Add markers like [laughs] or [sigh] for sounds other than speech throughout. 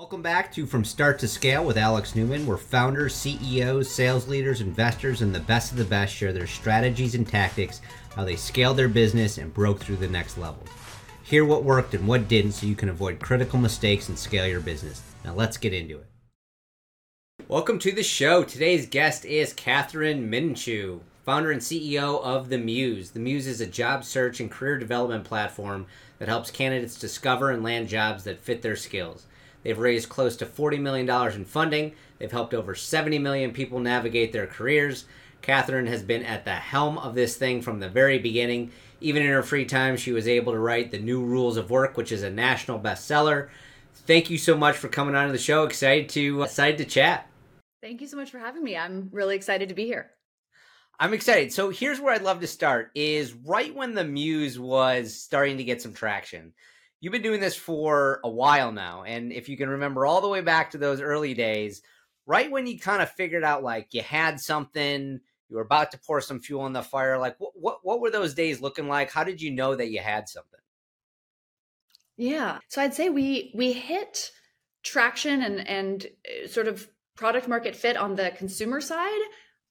Welcome back to From Start to Scale with Alex Newman, where founders, CEOs, sales leaders, investors, and the best of the best share their strategies and tactics, how they scaled their business and broke through the next level. Hear what worked and what didn't so you can avoid critical mistakes and scale your business. Now let's get into it. Welcome to the show. Today's guest is Kathryn Minshew, founder and CEO of The Muse. The Muse is a job search and career development platform that helps candidates discover and land jobs that fit their skills. They've raised close to $40 million in funding. They've helped over 70 million people navigate their careers. Kathryn has been at the helm of this thing from the very beginning. Even in her free time, she was able to write The New Rules of Work, which is a national bestseller. Thank you so much for coming on to the show. Excited to uh, excited to chat. Thank you so much for having me. I'm really excited to be here. I'm excited. So here's where I'd love to start is right when the Muse was starting to get some traction you've been doing this for a while now. And if you can remember all the way back to those early days, right when you kind of figured out like you had something, you were about to pour some fuel on the fire, like what, what, what were those days looking like? How did you know that you had something? Yeah. So I'd say we we hit traction and and uh, sort of product market fit on the consumer side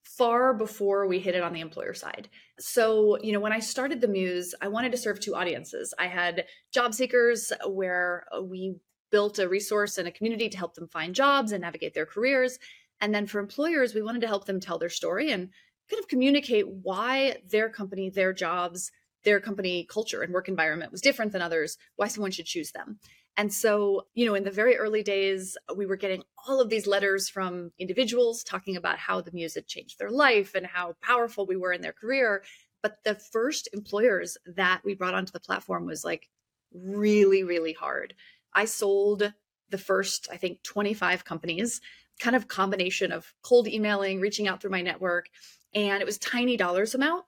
far before we hit it on the employer side. So, you know, when I started the Muse, I wanted to serve two audiences. I had job seekers where uh, we built a resource and a community to help them find jobs and navigate their careers. And then for employers, we wanted to help them tell their story and kind of communicate why their company, their jobs, their company culture and work environment was different than others, why someone should choose them. And so, you know, in the very early days, we were getting all of these letters from individuals talking about how the had changed their life and how powerful we were in their career. But the first employers that we brought onto the platform was like really, really hard. I sold the first, I think, 25 companies, kind of combination of cold emailing, reaching out through my network. And it was tiny dollars amount,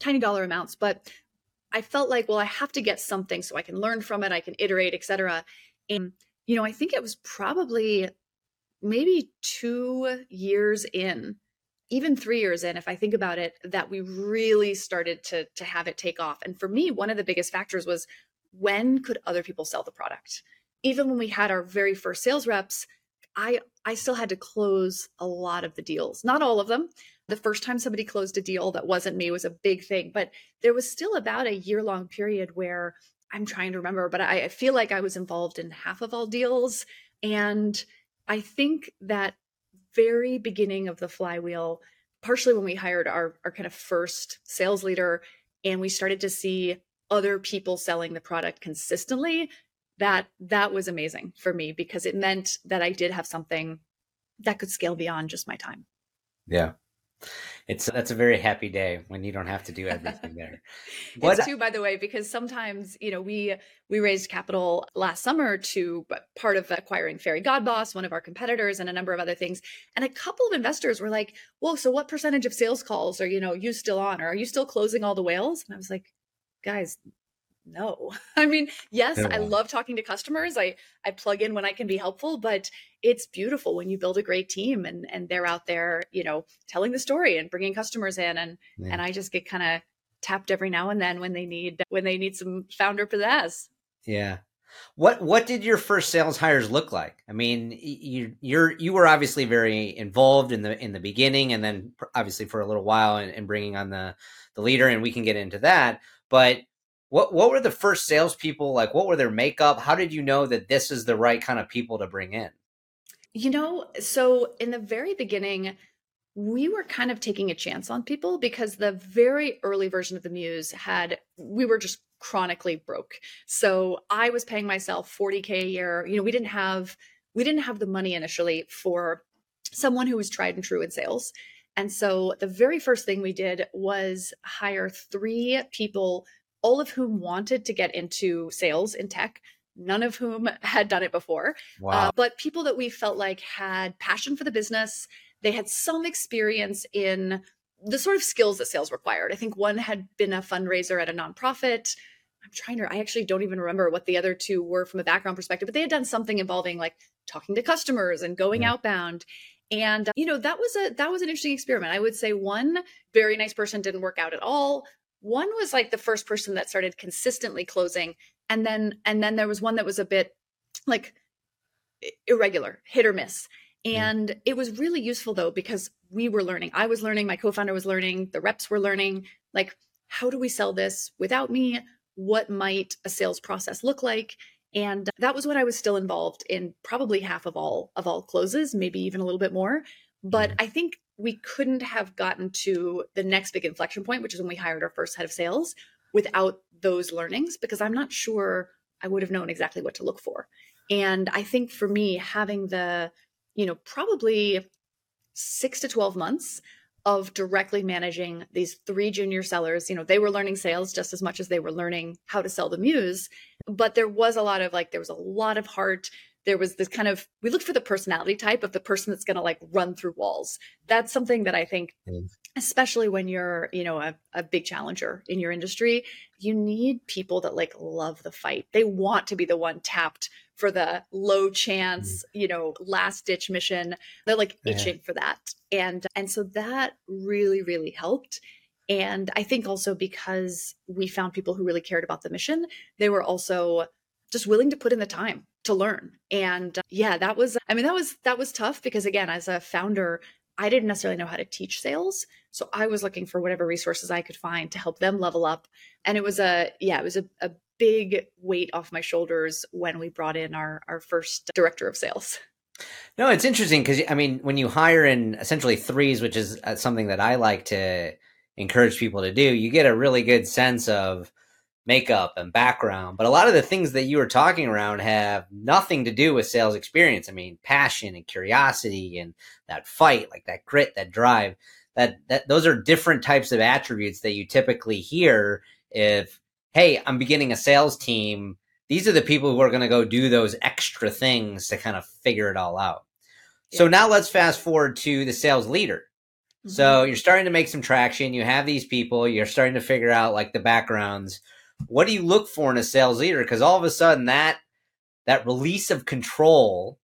tiny dollar amounts, but I felt like, well, I have to get something so I can learn from it, I can iterate, etc. And you know, I think it was probably maybe 2 years in, even 3 years in if I think about it, that we really started to to have it take off. And for me, one of the biggest factors was when could other people sell the product? Even when we had our very first sales reps, I I still had to close a lot of the deals. Not all of them, the first time somebody closed a deal that wasn't me was a big thing. But there was still about a year long period where I'm trying to remember, but I, I feel like I was involved in half of all deals. And I think that very beginning of the flywheel, partially when we hired our, our kind of first sales leader and we started to see other people selling the product consistently, that that was amazing for me because it meant that I did have something that could scale beyond just my time. Yeah it's that's a very happy day when you don't have to do everything there. [laughs] What, it's too, by the way, because sometimes you know we we raised capital last summer to uh, part of acquiring Fairygodboss, one of our competitors, and a number of other things. And a couple of investors were like, "Well, so what percentage of sales calls are you know you still on, or are you still closing all the whales?" And I was like, "Guys, no [laughs] i mean yes yeah. i love talking to customers i i plug in when i can be helpful but it's beautiful when you build a great team and and they're out there you know telling the story and bringing customers in and yeah. and i just get kind of tapped every now and then when they need when they need some founder pizzazz yeah what what did your first sales hires look like i mean you you're you were obviously very involved in the in the beginning and then obviously for a little while and, and bringing on the the leader and we can get into that but what what were the first salespeople like? What were their makeup? How did you know that this is the right kind of people to bring in? You know, so in the very beginning, we were kind of taking a chance on people because the very early version of the Muse had we were just chronically broke. So I was paying myself 40k a year. You know, we didn't have we didn't have the money initially for someone who was tried and true in sales. And so the very first thing we did was hire three people all of whom wanted to get into sales in tech none of whom had done it before. Wow. uh, but people that we felt like had passion for the business they had some experience in the sort of skills that sales required. I think one had been a fundraiser at a nonprofit. I'm trying to i actually don't even remember what the other two were from a background perspective but they had done something involving like talking to customers and going yeah. outbound. And uh, you know that was a that was an interesting experiment. I would say one very nice person didn't work out at all one was like the first person that started consistently closing and then and then there was one that was a bit like irregular, hit or miss. And yeah. it was really useful though, because we were learning. I was learning, my co founder was learning, the reps were learning. Like, how do we sell this without me? What might a sales process look like? And that was when I was still involved in probably half of all of all closes, maybe even a little bit more. But mm-hmm. I think we couldn't have gotten to the next big inflection point, which is when we hired our first head of sales, without those learnings, because I'm not sure I would have known exactly what to look for. And I think for me, having the, you know, probably six to 12 months of directly managing these three junior sellers. You know, they were learning sales just as much as they were learning how to sell the muse. But there was a lot of like, there was a lot of heart. There was this kind of, we looked for the personality type of the person that's going to like run through walls. That's something that I think, mm. especially when you're, you know, a, a big challenger in your industry, you need people that like love the fight. They want to be the one tapped for the low chance, mm. you know, last ditch mission. They're like itching yeah. for that. And and so that really really helped. And I think also because we found people who really cared about the mission, they were also just willing to put in the time to learn. And uh, yeah, that was I mean that was that was tough because again as a founder, I didn't necessarily know how to teach sales. So I was looking for whatever resources I could find to help them level up. And it was a, yeah, it was a, a big weight off my shoulders when we brought in our, our first director of sales. No, it's interesting because I mean, when you hire in essentially threes, which is uh, something that I like to encourage people to do, you get a really good sense of makeup and background. But a lot of the things that you were talking around have nothing to do with sales experience. I mean, passion and curiosity and that fight, like that grit, that drive. That that those are different types of attributes that you typically hear if hey, I'm beginning a sales team. These are the people who are going to go do those extra things to kind of figure it all out. Yeah. So now let's fast forward to the sales leader. Mm-hmm. So you're starting to make some traction. You have these people. You're starting to figure out like the backgrounds. What do you look for in a sales leader? Because all of a sudden that that release of control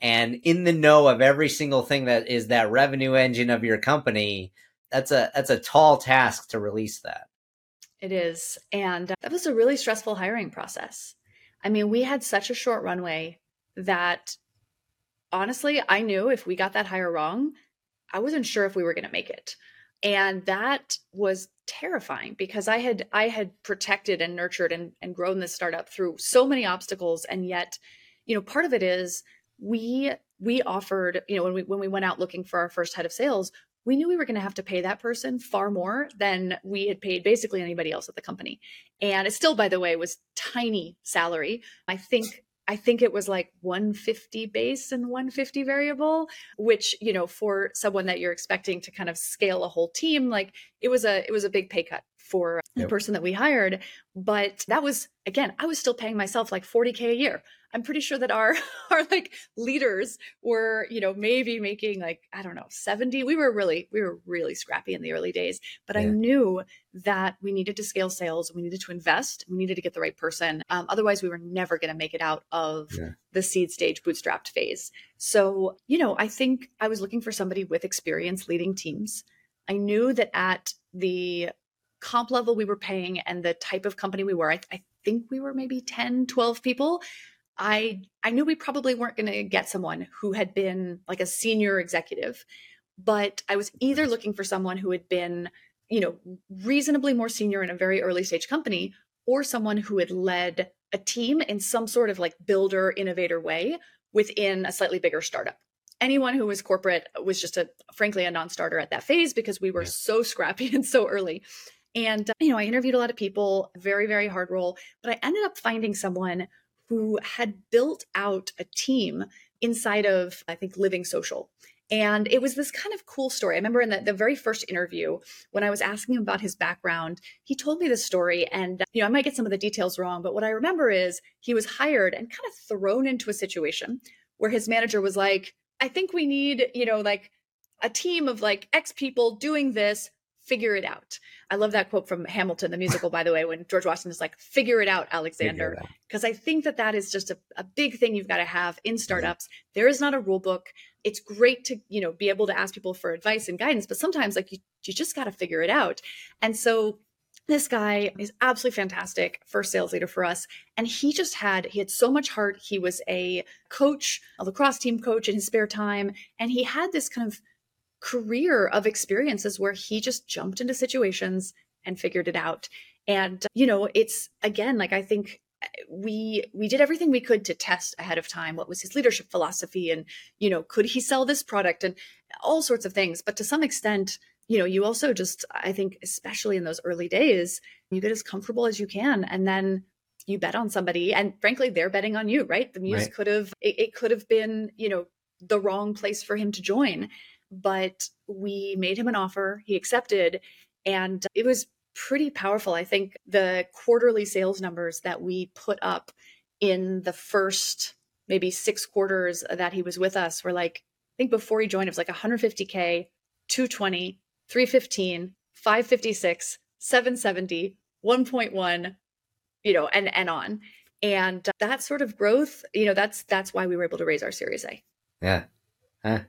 and in the know of every single thing that is that revenue engine of your company, that's a that's a tall task to release that. It is. And that was a really stressful hiring process. I mean, we had such a short runway that honestly, I knew if we got that hire wrong, I wasn't sure if we were going to make it. And that was terrifying because I had I had protected and nurtured and, and grown this startup through so many obstacles. And yet, you know, part of it is we we offered, you know, when we when we went out looking for our first head of sales, we knew we were going to have to pay that person far more than we had paid basically anybody else at the company. And it still, by the way, was tiny salary. I think I think it was like 150 base and 150 variable, which, you know, for someone that you're expecting to kind of scale a whole team, like it was a it was a big pay cut for yep. the person that we hired. But that was again, I was still paying myself like 40K a year. I'm pretty sure that our [laughs] our like leaders were, you know, maybe making like, I don't know, 70. We were really, we were really scrappy in the early days. But yeah. I knew that we needed to scale sales, we needed to invest, we needed to get the right person. Um, otherwise, we were never going to make it out of yeah. the seed stage bootstrapped phase. So, you know, I think I was looking for somebody with experience leading teams. I knew that at the comp level we were paying and the type of company we were, I, I think we were maybe 10, 12 people. I I knew we probably weren't going to get someone who had been like a senior executive, but I was either looking for someone who had been, you know, reasonably more senior in a very early stage company or someone who had led a team in some sort of like builder innovator way within a slightly bigger startup. Anyone who was corporate was just a frankly a non-starter at that phase because we were yeah. so scrappy [laughs] and so early. And you know, I interviewed a lot of people, very very hard role, but I ended up finding someone who had built out a team inside of, I think, Living Social. And it was this kind of cool story. I remember in the, the very first interview, when I was asking him about his background, he told me this story. And, you know, I might get some of the details wrong, but what I remember is he was hired and kind of thrown into a situation where his manager was like, I think we need, you know, like a team of like X people doing this figure it out. I love that quote from Hamilton, the musical, by the way, when George Washington is like, figure it out, Alexander. Because I think that that is just a, a big thing you've got to have in startups. Yeah. There is not a rule book. It's great to, you know, be able to ask people for advice and guidance, but sometimes like you, you just got to figure it out. And so this guy is absolutely fantastic first sales leader for us and he just had he had so much heart he was a coach a lacrosse team coach in his spare time and he had this kind of career of experiences where he just jumped into situations and figured it out and you know it's again like i think eh, we we did everything we could to test ahead of time what was his leadership philosophy and you know could he sell this product and all sorts of things but to some extent you know, you also just, I think, especially in those early days, you get as comfortable as you can. And then you bet on somebody. And frankly, they're betting on you, right? The Muse right. could have, it, it could have been, you know, the wrong place for him to join. But we made him an offer, he accepted. And it was pretty powerful. I think the quarterly sales numbers that we put up in the first maybe six quarters that he was with us were like, I think before he joined, it was like 150K, 220, 315, 556, 770, 1.1, you know, and and on. And that sort of growth, you know, that's that's why we were able to raise our Series A. Yeah. Huh.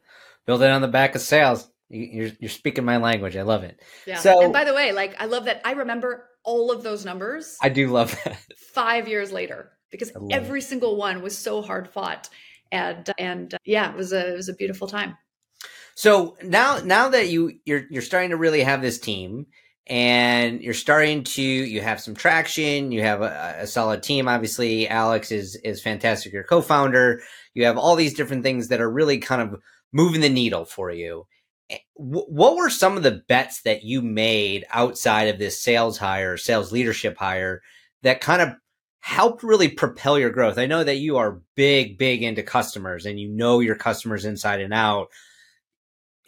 Build it on the back of sales. You're you're speaking my language. I love it. Yeah. So, and by the way, like I love that I remember all of those numbers. I do love that. Five years later, because every it. single one was so hard fought, and and uh, yeah, it was a it was a beautiful time. So now, now that you you're you're starting to really have this team, and you're starting to you have some traction, you have a, a solid team. Obviously, Alex is is fantastic. Your co-founder. You have all these different things that are really kind of moving the needle for you. Eh, what were some of the bets that you made outside of this sales hire, sales leadership hire, that kind of helped really propel your growth? I know that you are big, big into customers and you know your customers inside and out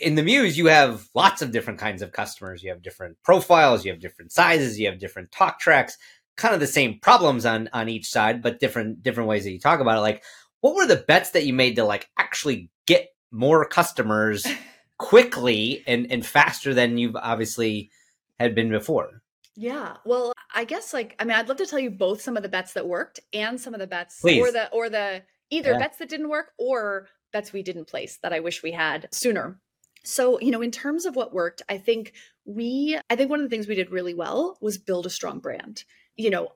in the Muse, you have lots of different kinds of customers. You have different profiles, you have different sizes, you have different talk tracks, kind of the same problems on on each side, but different different ways that you talk about it. Like, what were the bets that you made to like actually get more customers [laughs] quickly and and faster than you've obviously had been before? Yeah. Well, I guess like I mean, I'd love to tell you both some of the bets that worked and some of the bets Please. or the or the either yeah. bets that didn't work or bets we didn't place that I wish we had sooner. So, you know, in terms of what worked, I think we, I think one of the things we did really well was build a strong brand. You know,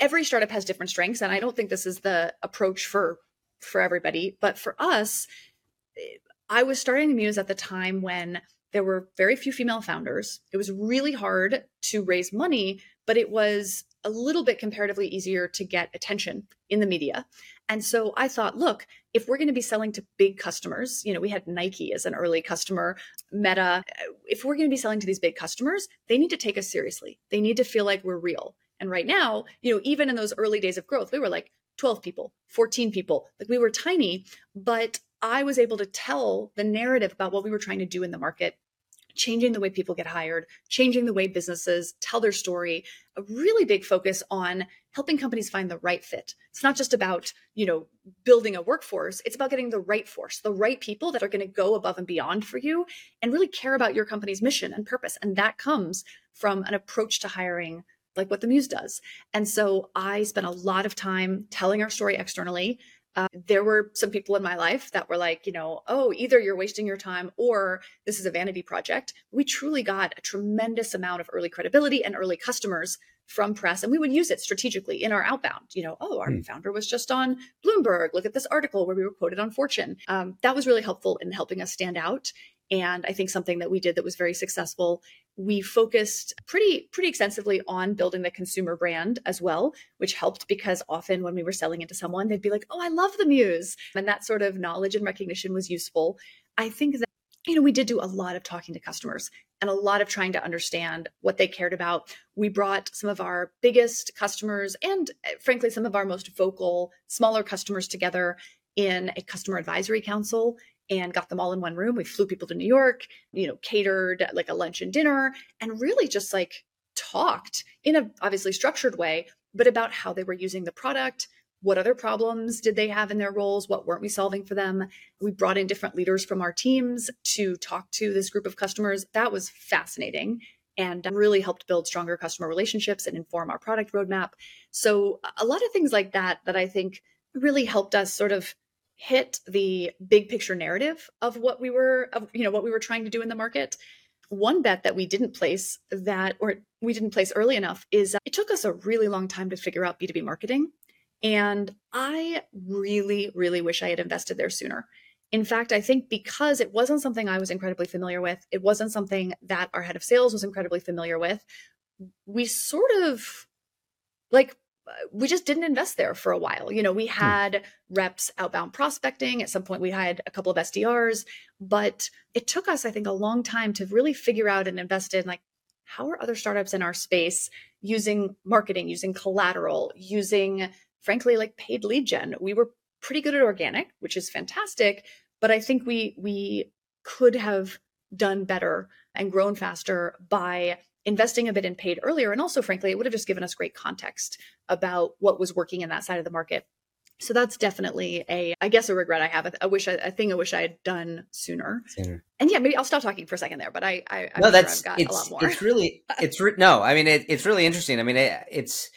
every startup has different strengths, and I don't think this is the approach for for everybody. But for us, I was starting the Muse at the time when there were very few female founders. It was really hard to raise money, but it was a little bit comparatively easier to get attention in the media. And so I thought, look, if we're going to be selling to big customers, you know, we had Nike as an early customer, Meta, if we're going to be selling to these big customers, they need to take us seriously. They need to feel like we're real. And right now, you know, even in those early days of growth, we were like 12 people, 14 people. Like we were tiny, but I was able to tell the narrative about what we were trying to do in the market changing the way people get hired, changing the way businesses tell their story, a really big focus on helping companies find the right fit. It's not just about, you know, building a workforce, it's about getting the right force, the right people that are going to go above and beyond for you and really care about your company's mission and purpose. And that comes from an approach to hiring like what the Muse does. And so I spent a lot of time telling our story externally, uh, there were some people in my life that were like, you know, oh, either you're wasting your time or this is a vanity project. We truly got a tremendous amount of early credibility and early customers from press, and we would use it strategically in our outbound. You know, oh, our hmm. founder was just on Bloomberg. Look at this article where we were quoted on Fortune. Um, that was really helpful in helping us stand out. And I think something that we did that was very successful we focused pretty pretty extensively on building the consumer brand as well which helped because often when we were selling it to someone they'd be like oh i love the muse and that sort of knowledge and recognition was useful. I think that you know we did do a lot of talking to customers and a lot of trying to understand what they cared about. We brought some of our biggest customers and eh, frankly some of our most vocal smaller customers together in a customer advisory council and got them all in one room. We flew people to New York, you know, catered like a lunch and dinner, and really just like talked in a obviously structured way, but about how they were using the product. What other problems did they have in their roles? What weren't we solving for them? We brought in different leaders from our teams to talk to this group of customers. That was fascinating and really helped build stronger customer relationships and inform our product roadmap. So, a lot of things like that that I think really helped us sort of hit the big picture narrative of what we were of you know what we were trying to do in the market one bet that we didn't place that, or we didn't place early enough, is it took us a really long time to figure out B2B marketing. And I really, really wish I had invested there sooner. In fact, I think because it wasn't something I was incredibly familiar with, it wasn't something that our head of sales was incredibly familiar with, we sort of like we just didn't invest there for a while. You know, we hmm. had hmm. reps outbound prospecting. At some point, we had a couple of SDRs, but it took us, I think, a long time to really figure out and invest in like, how are other startups in our space using marketing, using collateral, using, frankly, like paid lead gen? We were pretty good at organic, which is fantastic, but I think we we could have done better and grown faster by investing a bit in paid earlier. And also, frankly, it would have just given us great context about what was working in that side of the market. So that's definitely a, I guess, a regret I have. A, wish, a, thing I wish I had done sooner. sooner. And yeah, maybe I'll stop talking for a second there. But I, I, I'm no, that's sure it's, a lot more. It's really, [laughs] it's re- no. I mean, it, it's really interesting. I mean, it, it's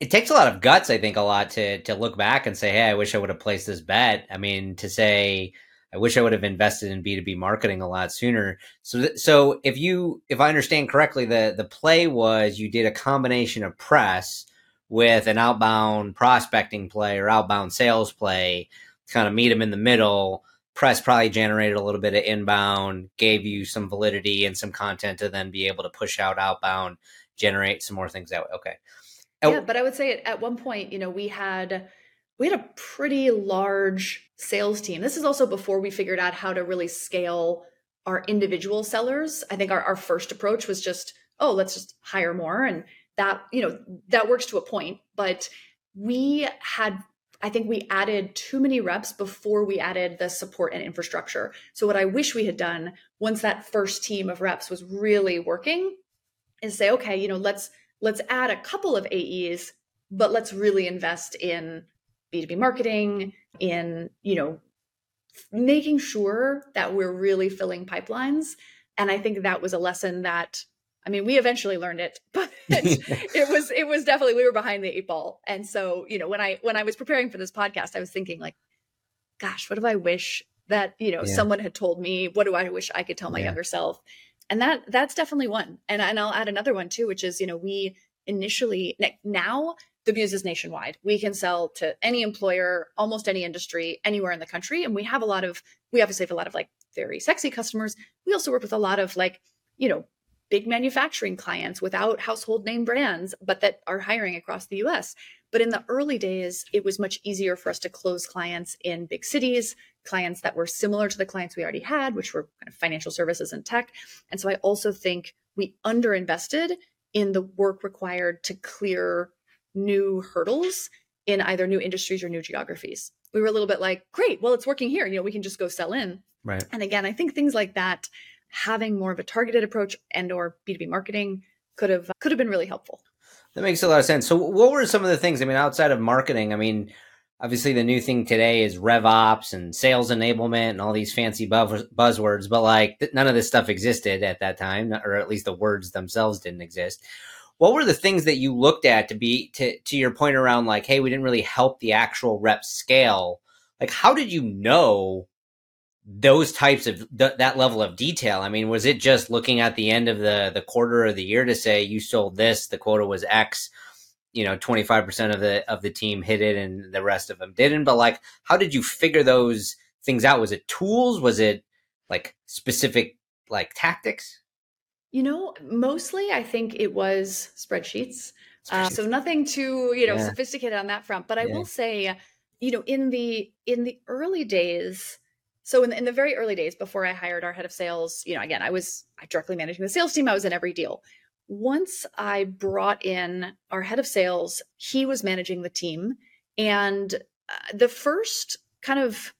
it takes a lot of guts. I think a lot to to look back and say, hey, I wish I would have placed this bet. I mean, to say I wish I would have invested in B2B marketing a lot sooner. So, th- so if you, if I understand correctly, the, the play was you did a combination of press with an outbound prospecting play or outbound sales play, kind of meet them in the middle. Press probably generated a little bit of inbound, gave you some validity and some content to then be able to push out outbound, generate some more things that way. Okay. Yeah, but I would say at one point, you know, we had we had a pretty large sales team. This is also before we figured out how to really scale our individual sellers. I think our, our first approach was just, oh, let's just hire more. And that, you know, that works to a point. But we had I think we added too many reps before we added the support and infrastructure. So what I wish we had done once that first team of reps was really working is say, okay, you know, let's let's add a couple of AEs, but let's really invest in B2B marketing, in, you know, making sure that we're really filling pipelines. And I think that was a lesson that I mean, we eventually learned it, [laughs] but [laughs] it was it was definitely we were behind the eight ball. And so, you know, when I when I was preparing for this podcast, I was thinking like, gosh, what if I wish that, you know, yeah. someone had told me, what do I wish I could tell my yeah. younger self? And that that's definitely one. And and I'll add another one too, which is, you know, we initially now the Muse is nationwide. We can sell to any employer, almost any industry, anywhere in the country. And we have a lot of, we obviously have a lot of like very sexy customers. We also work with a lot of like, you know, big manufacturing clients without household name brands, but that are hiring across the US. But in the early days, it was much easier for us to close clients in big cities, clients that were similar to the clients we already had, which were kind of financial services and tech. And so I also think we underinvested in the work required to clear new hurdles in either new industries or new geographies. We were a little bit like, great, well, it's working here. You know, we can just go sell in. Right. And again, I think things like that, having more of a targeted approach and or B2B marketing could have could have been really helpful. That makes a lot of sense. So what were some of the things, I mean, outside of marketing, I mean, obviously the new thing today is RevOps and sales enablement and all these fancy buzz- buzzwords, but like none of this stuff existed at that time, or at least the words themselves didn't exist what were the things that you looked at to be to to your point around like hey we didn't really help the actual rep scale? Like how did you know those types of th- that level of detail? I mean was it just looking at the end of the the quarter of the year to say you sold this the quota was x you know 25% of the of the team hit it and the rest of them didn't? But like how did you figure those things out? Was it tools? Was it like specific like tactics you know, mostly I think it was spreadsheets. Uh, so nothing too, you know, yeah. sophisticated on that front. But I yeah. will say, you know, in the in the early days, so in the, in the very early days before I hired our head of sales, you know, again, I was directly managing the sales team. I was in every deal. Once I brought in our head of sales, he was managing the team, and uh, the first kind of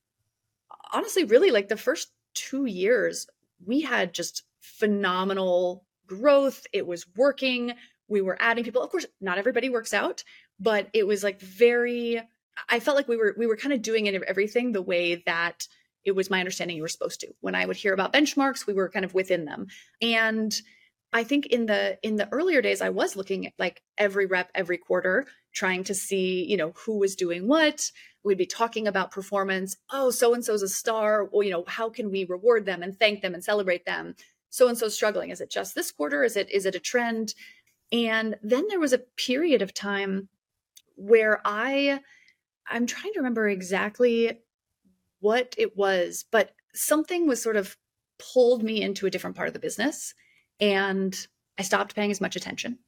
honestly, really like the first two years, we had just phenomenal growth. It was working. We were adding people. Of course, not everybody works out, but it was like very I felt like we were we were kind of doing everything the way that it was my understanding you were supposed to. When I would hear about benchmarks, we were kind of within them. And I think in the in the earlier days I was looking at like every rep every quarter trying to see, you know, who was doing what. we'd be talking about performance. Oh, so and so's a star. Well, you know, how can we reward them and thank them and celebrate them? So and so struggling. Is it just this quarter? Is it is it a trend? And then there was a period of time where I I'm trying to remember exactly what it was, but something was sort of pulled me into a different part of the business and I stopped paying as much attention.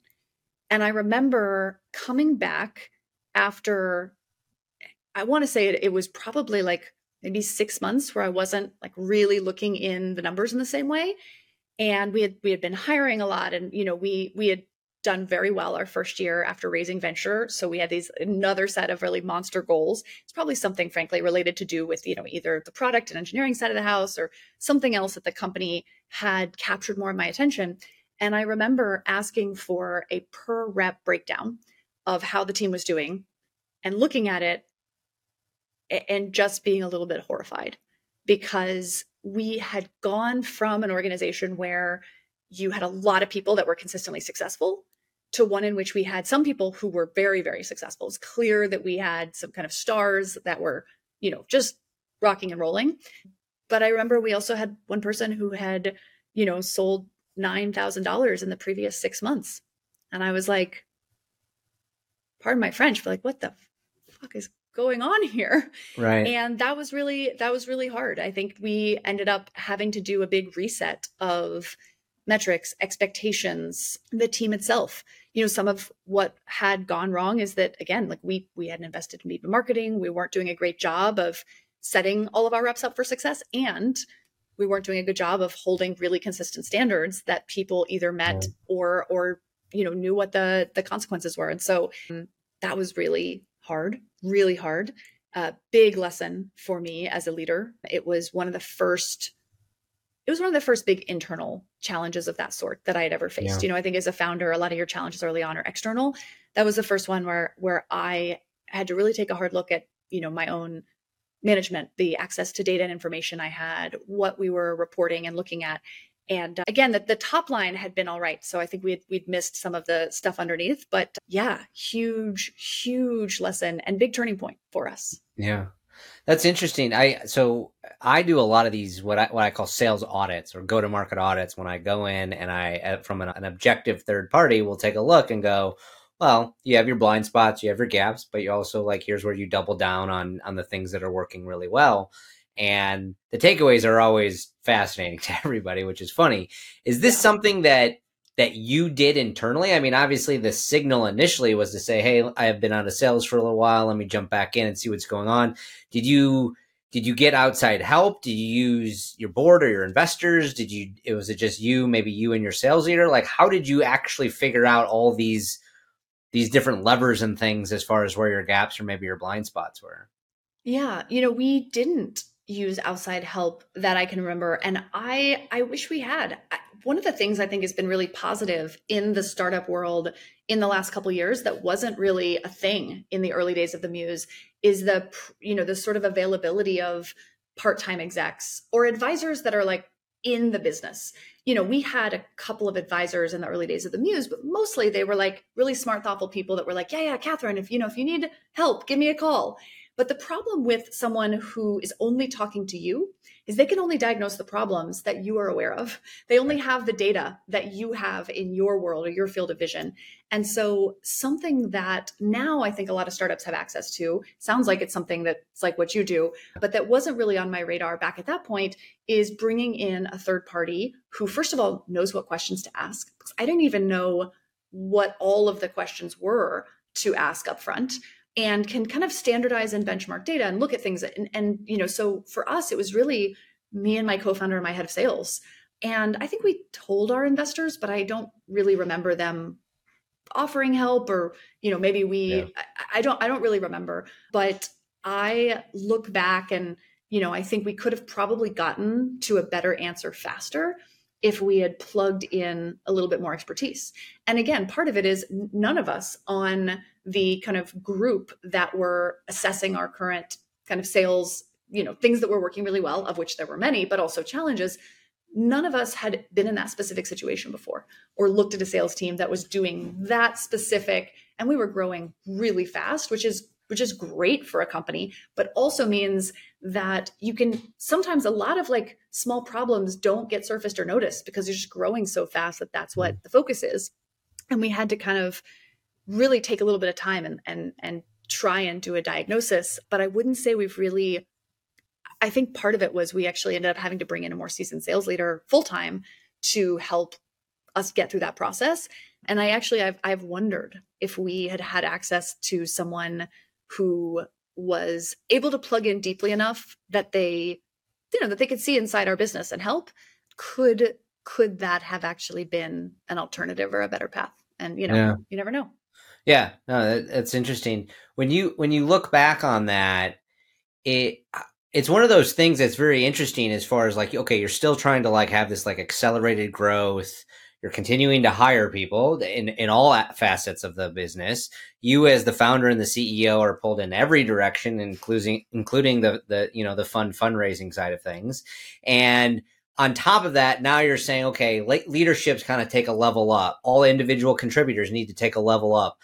And I remember coming back after I want to say it, it was probably like maybe six months where I wasn't like really looking in the numbers in the same way. And we had we had been hiring a lot and you know we we had done very well our first year after raising venture. So we had these another set of really monster goals. It's probably something frankly related to do with, you know, either the product and engineering side of the house or something else that the company had captured more of my attention. And I remember asking for a per rep breakdown of how the team was doing and looking at it and just being a little bit horrified because we had gone from an organization where you had a lot of people that were consistently successful to one in which we had some people who were very very successful. It's clear that we had some kind of stars that were you know just rocking and rolling. But i remember we also had one person who had you know sold $9000 in the previous six months. And i was like pardon my french but like what the fuck is going on here. Right. And that was really that was really hard. I think we ended up having to do a big reset of metrics expectations the team itself. You know some of what had gone wrong is that again like we we hadn't invested in marketing. We weren't doing a great job of setting all of our reps up for success. And we weren't doing a good job of holding really consistent standards that people either met or or you know knew what the the consequences were. And so um, that was really hard really hard a big lesson for me as a leader it was one of the first it was one of the first big internal challenges of that sort that I had ever faced. Yeah. You know, I think as a founder, a lot of your challenges early on are external. That was the first one where where I had to really take a hard look at, you know, my own management, the access to data and information I had, what we were reporting and looking at. And uh, again, that the top line had been all right. So I think we'd, we'd missed some of the stuff underneath. But yeah, huge, huge lesson and big turning point for us. Yeah. That's interesting. I so I do a lot of these what I what I call sales audits or go to market audits when I go in and I uh, from an, an objective third party will take a look and go, well, you have your blind spots, you have your gaps, but you also like here's where you double down on on the things that are working really well. And the takeaways are always fascinating [laughs] to everybody, which is funny. Is this something that that you did internally? I mean, obviously the signal initially was to say, "Hey, I have been out of sales for a little while. Let me jump back in and see what's going on." Did you did you get outside help? Did you use your board or your investors? Did you it was it just you, maybe you and your sales leader? Like how did you actually figure out all these these different levers and things as far as where your gaps or maybe your blind spots were? Yeah, you know, we didn't use outside help that I can remember and I I wish we had one of the things I think has been really positive in the startup world in the last couple years that wasn't really a thing in the early days of the Muse is the you know the sort of availability of part-time execs or advisors that are like in the business. You know, we had a couple of advisors in the early days of the Muse, but mostly they were like really smart, thoughtful people that were like, "Yeah, yeah, Kathryn, if you know if you need help, give me a call." But the problem with someone who is only talking to you is they can only diagnose the problems that you are aware of. They only have the data that you have in your world or your field of vision. And so something that now I think a lot of startups have access to, sounds like it's something that's like what you do, but that wasn't really on my radar back at that point is bringing in a third party who first of all knows what questions to ask. I didn't even know what all of the questions were to ask up front and can kind of standardize and benchmark data and look at things and, and you know so for us it was really me and my co-founder and my head of sales. And i think we told our investors but i don't really remember them offering help or you know maybe we yeah. I, I don't i don't really remember. But i look back and you know i think we could have probably gotten to a better answer faster if we had plugged in a little bit more expertise. And again, part of it is none of us on the kind of group that were assessing our current kind of sales, you know, things that were working really well, of which there were many, but also challenges. None of us had been in that specific situation before or looked at a sales team that was doing that specific. And we were growing really fast, which is which is great for a company, but also means that you can sometimes a lot of like small problems don't get surfaced or noticed because you're just growing so fast that that's what mm. the focus is. And we had to kind of really take a little bit of time and and and try and do a diagnosis, but I wouldn't say we've really I think part of it was we actually ended up having to bring in a more seasoned sales leader full time to help us get through that process. And I actually I've I've wondered if we had had access to someone who was able to plug in deeply enough that they you know that they could see inside our business and help could could that have actually been an alternative or a better path? And you know yeah. you never know. Yeah. No that's interesting. When you when you look back on that it it's one of those things that's very interesting as far as like okay you're still trying to like have this like accelerated growth you're continuing to hire people in, in all facets of the business. You, as the founder and the CEO, are pulled in every direction, including including the the you know the fund fundraising side of things. And on top of that, now you're saying, okay, leadership's kind of take a level up. All individual contributors need to take a level up.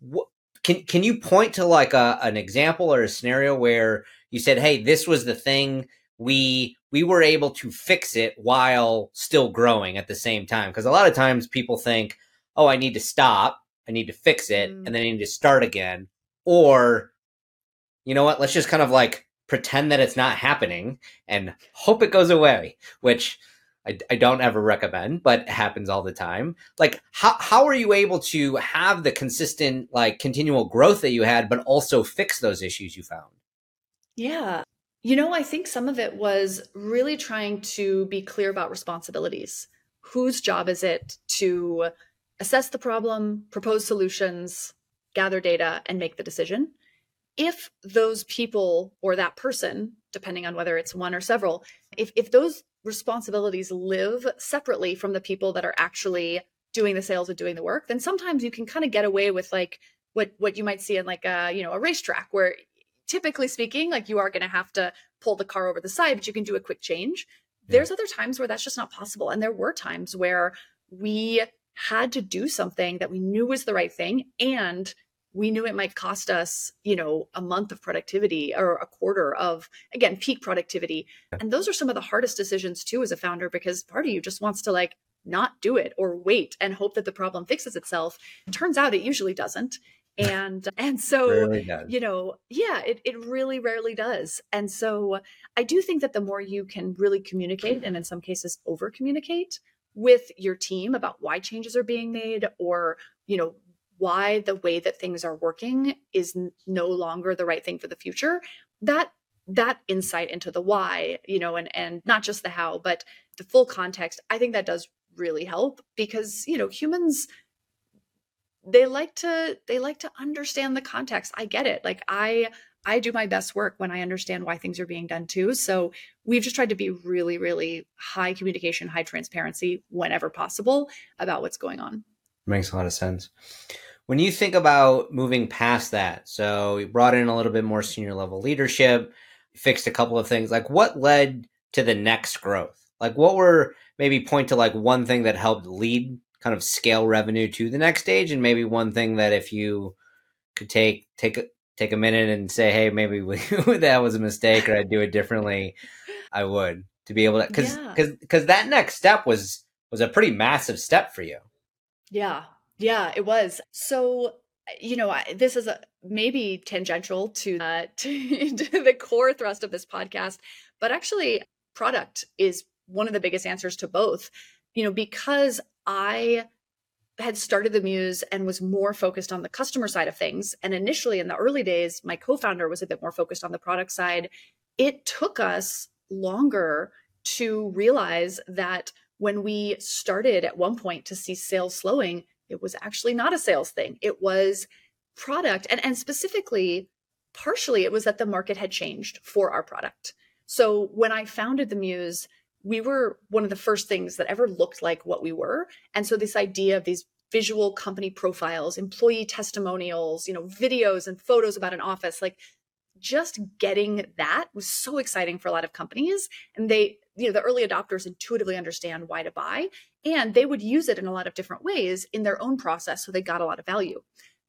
What, can can you point to like a, an example or a scenario where you said, hey, this was the thing we we were able to fix it while still growing at the same time. Because a lot of times people think, oh, I need to stop, I need to fix it, mm. and then I need to start again. Or, you know what, let's just kind of like pretend that it's not happening and hope it goes away, which I, I don't ever recommend, but happens all the time. Like, how, how are you able to have the consistent, like, continual growth that you had, but also fix those issues you found? Yeah. You know, I think some of it was really trying to be clear about responsibilities. Whose job is it to assess the problem, propose solutions, gather data, and make the decision? If those people or that person, depending on whether it's one or several, if, if those responsibilities live separately from the people that are actually doing the sales and doing the work, then sometimes you can kind of get away with like what what you might see in like a you know a racetrack where typically speaking, like you are going to have to pull the car over the side, but you can do a quick change. Yeah. There's other times where that's just not possible. And there were times where we had to do something that we knew was the right thing and we knew it might cost us, you know, a month of productivity or a quarter of, again, peak productivity. And those are some of the hardest decisions too as a founder because part of you just wants to like not do it or wait and hope that the problem fixes itself. Turns out it usually doesn't and and so you know yeah it, it really rarely does. And so i do think that the more you can really communicate and in some cases over communicate with your team about why changes are being made or you know why the way that things are working is no longer the right thing for the future that that insight into the why you know and and not just the how but the full context i think that does really help because you know humans they like to they like to understand the context i get it like i i do my best work when i understand why things are being done too so we've just tried to be really really high communication high transparency whenever possible about what's going on. Makes a lot of sense. When you think about moving past that so you brought in a little bit more senior level leadership fixed a couple of things like what led to the next growth? Like what were maybe point to like one thing that helped lead kind of scale revenue to the next stage and maybe one thing that if you could take take a, take a minute and say hey maybe we, [laughs] that was a mistake or i'd do it differently i would to be able to because because yeah. because that next step was was a pretty massive step for you. Yeah. Yeah it was. So you know this is a maybe tangential to, uh, [laughs] to, to the core thrust of this podcast but actually product is one of the biggest answers to both. You know because I had started the Muse and was more focused on the customer side of things. And initially, in the early days, my co founder was a bit more focused on the product side. It took us longer to realize that when we started at one point to see sales slowing, it was actually not a sales thing. It was product. And, and specifically, partially, it was that the market had changed for our product. So when I founded the Muse, we were one of the first things that ever looked like what we were. And so this idea of these visual company profiles, employee testimonials, you know, videos and photos about an office, like just getting that was so exciting for a lot of companies. And they, you know, the early adopters intuitively understand why to buy. And they would use it in a lot of different ways in their own process. So they got a lot of value.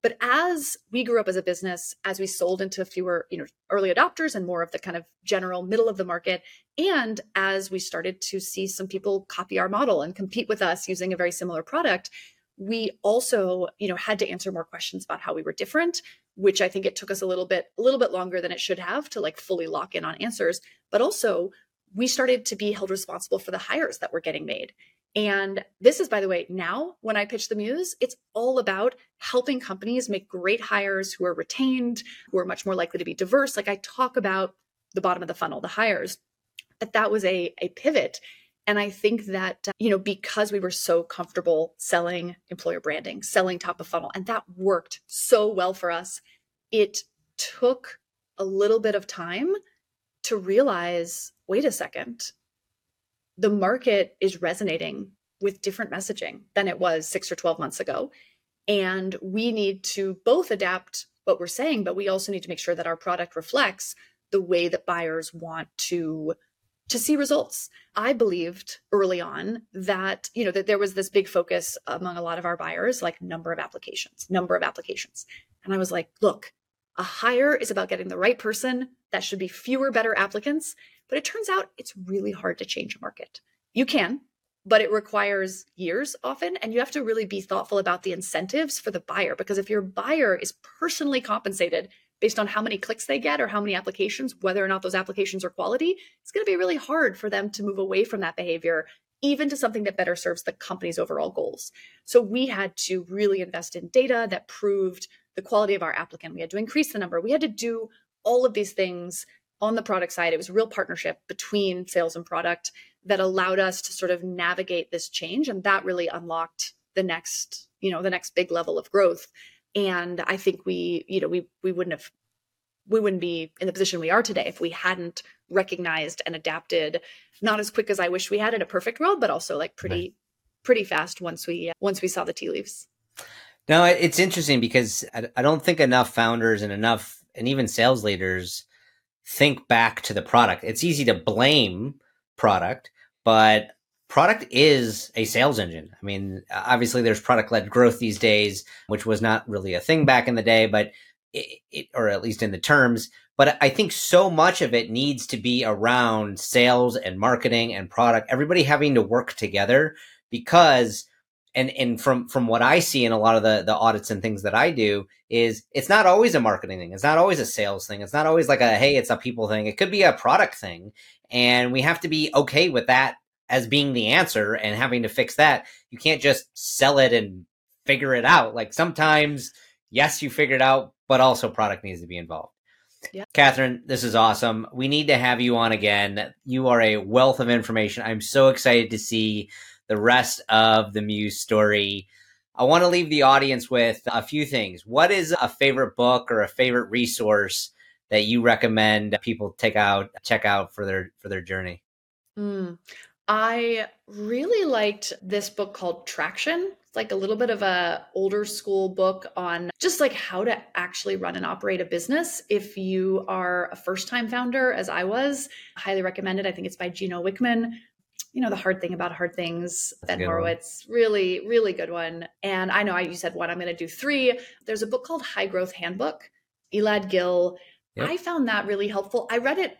But as we grew up as a business, as we sold into fewer, you know, early adopters and more of the kind of general middle of the market, and as we started to see some people copy our model and compete with us using a very similar product, we also, you know, had to answer more questions about how we were different, which I think it took us a little bit a little bit longer than it should have to like fully lock in on answers, but also we started to be held responsible for the hires that were getting made. And this is, by the way, now when I pitch the Muse, it's all about helping companies make great hires who are retained, who are much more likely to be diverse. Like I talk about the bottom of the funnel, the hires, but that was a, a pivot. And I think that, uh, you know, because we were so comfortable selling employer branding, selling top of funnel, and that worked so well for us, it took a little bit of time to realize wait a second, the market is resonating with different messaging than it was six or 12 months ago. And we need to both adapt what we're saying, but we also need to make sure that our product reflects the way that buyers want to to see results. I believed early on that, you know, that there was this big focus among a lot of our buyers, like number of applications, number of applications. And I was like, look, a hire is about getting the right person. That should be fewer, better applicants. But it turns out it's really hard to change a market. You can, but it requires years often. And you have to really be thoughtful about the incentives for the buyer. Because if your buyer is personally compensated based on how many clicks they get or how many applications, whether or not those applications are quality, it's going to be really hard for them to move away from that behavior, even to something that better serves the company's overall goals. So we had to really invest in data that proved the quality of our applicant. We had to increase the number. We had to do all of these things on the product side, it was a real partnership between sales and product that allowed us to sort of navigate this change. And that really unlocked the next, you know, the next big level of growth. And I think we, you know, we we wouldn't have we wouldn't be in the position we are today if we hadn't recognized and adapted not as quick as I wish we had in a perfect world, but also like pretty right. pretty fast once we uh, once we saw the tea leaves. No, it's interesting because I don't think enough founders and enough and even sales leaders think back to the product. It's easy to blame product, but product is a sales engine. I mean, obviously there's product led growth these days, which was not really a thing back in the day, but it, it, or at least in the terms. But I think so much of it needs to be around sales and marketing and product, everybody having to work together because and and from from what I see in a lot of the the audits and things that I do is it's not always a marketing thing. It's not always a sales thing. It's not always like a hey, it's a people thing. It could be a product thing, and we have to be okay with that as being the answer and having to fix that. You can't just sell it and figure it out. Like sometimes, yes, you figure it out, but also product needs to be involved. Yeah. Kathryn, this is awesome. We need to have you on again. You are a wealth of information. I'm so excited to see the rest of the Muse story. I want to leave the audience with a few things. What is a favorite book or a favorite resource that you recommend people take out check out for their for their journey? Mm. I really liked this book called Traction. It's like a little bit of a older school book on just like how to actually run and operate a business if you are a first time founder as I was. Highly recommended. I think it's by Gino Wickman you know, the hard thing about hard things, Ben Horowitz, really, really good one. And I know I, you said one, I'm going to do three. There's a book called High Growth Handbook, Elad Gil. Yep. I found that really helpful. I read it,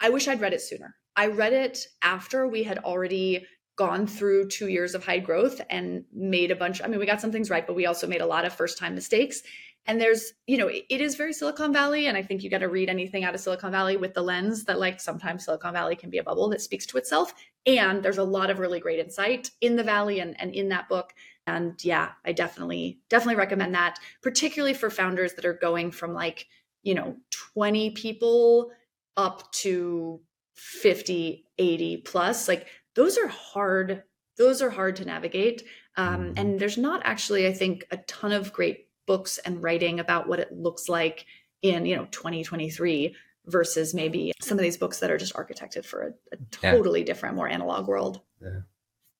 I wish I'd read it sooner. I read it after we had already gone through two years of high growth and made a bunch. I mean, we got some things right, but we also made a lot of first time mistakes. And there's, you know, it is very Silicon Valley. And I think you got to read anything out of Silicon Valley with the lens that, like, sometimes Silicon Valley can be a bubble that speaks to itself. And there's a lot of really great insight in the Valley and, and in that book. And yeah, I definitely, definitely recommend that, particularly for founders that are going from like, you know, 20 people up to 50, 80 plus. Like, those are hard. Those are hard to navigate. Um, mm-hmm. and there's not actually, I think, a ton of great books and writing about what it looks like in you know 2023 versus maybe some of these books that are just architected for a, a totally yeah. different more analog world yeah.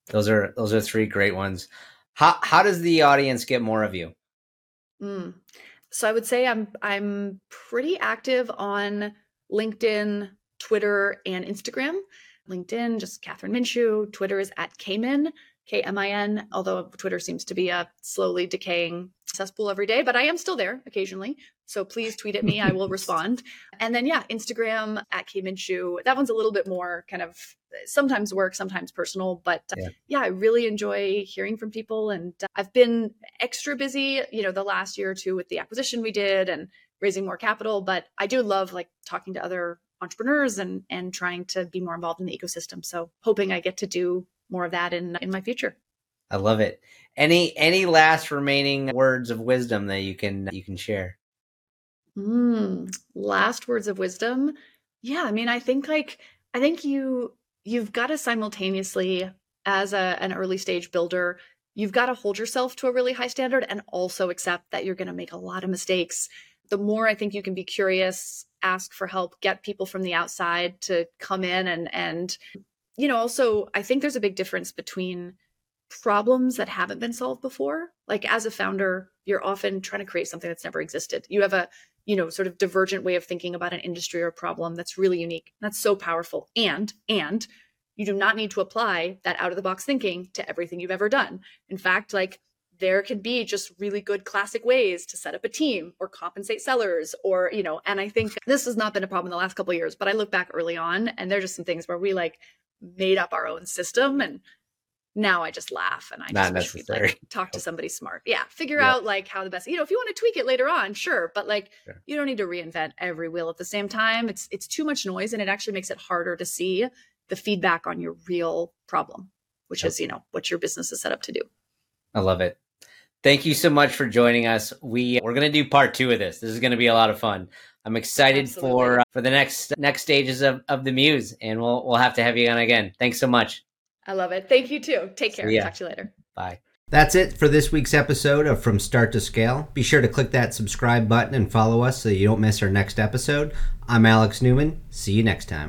those are those are three great ones how how does the audience get more of you mm. so i would say i'm i'm pretty active on linkedin twitter and instagram linkedin just kathryn minshew twitter is at kmin K M I N, although Twitter seems to be a slowly decaying cesspool every day, but I am still there occasionally. So please tweet at me. I will [laughs] respond. And then, yeah, Instagram at K Minshew. That one's a little bit more kind of sometimes work, sometimes personal. But uh, yeah. yeah. I really enjoy hearing from people. And uh, I've been extra busy, you know, the last year or two with the acquisition we did and raising more capital. But I do love like talking to other entrepreneurs and and trying to be more involved in the ecosystem. So hoping I get to do more of that in in my future. I love it. Any any last remaining words of wisdom that you can you can share? Mm, last words of wisdom. Yeah, I mean, I think like I think you you've got to simultaneously as a, an early stage builder, you've got to hold yourself to a really high standard and also accept that you're going to make a lot of mistakes. The more I think you can be curious, ask for help, get people from the outside to come in and and you know, also I think there's a big difference between problems that haven't been solved before. Like as a founder, you're often trying to create something that's never existed. You have a, you know, sort of divergent way of thinking about an industry or problem that's really unique. That's so powerful. And and you do not need to apply that out of the box thinking to everything you've ever done. In fact, like there can be just really good classic ways to set up a team or compensate sellers or you know and i think this has not been a problem in the last couple years but i look back early on and there's just some things where we like made up our own system and now I just laugh and I Not just. Wish like, talk to oh. somebody smart. Yeah, figure yeah. out like how the best. You know, if you want to tweak it later on, sure, but like you don't need to reinvent every wheel at the same time. It's it's too much noise and it actually makes it harder to see the feedback on your real problem, which yep. is you know what your business is set up to do. I love it. Thank you so much for joining us. We we're going to do part 2 of this. This is going to be a lot of fun. I'm excited Absolutely. for uh, for the next next stages of, of the Muse, and we'll we'll have to have you on again. Thanks so much. I love it. Thank you too. Take care. Talk to you later. Bye. That's it for this week's episode of From Start to Scale. Be sure to click that subscribe button and follow us so you don't miss our next episode. I'm Alex Newmann. See you next time.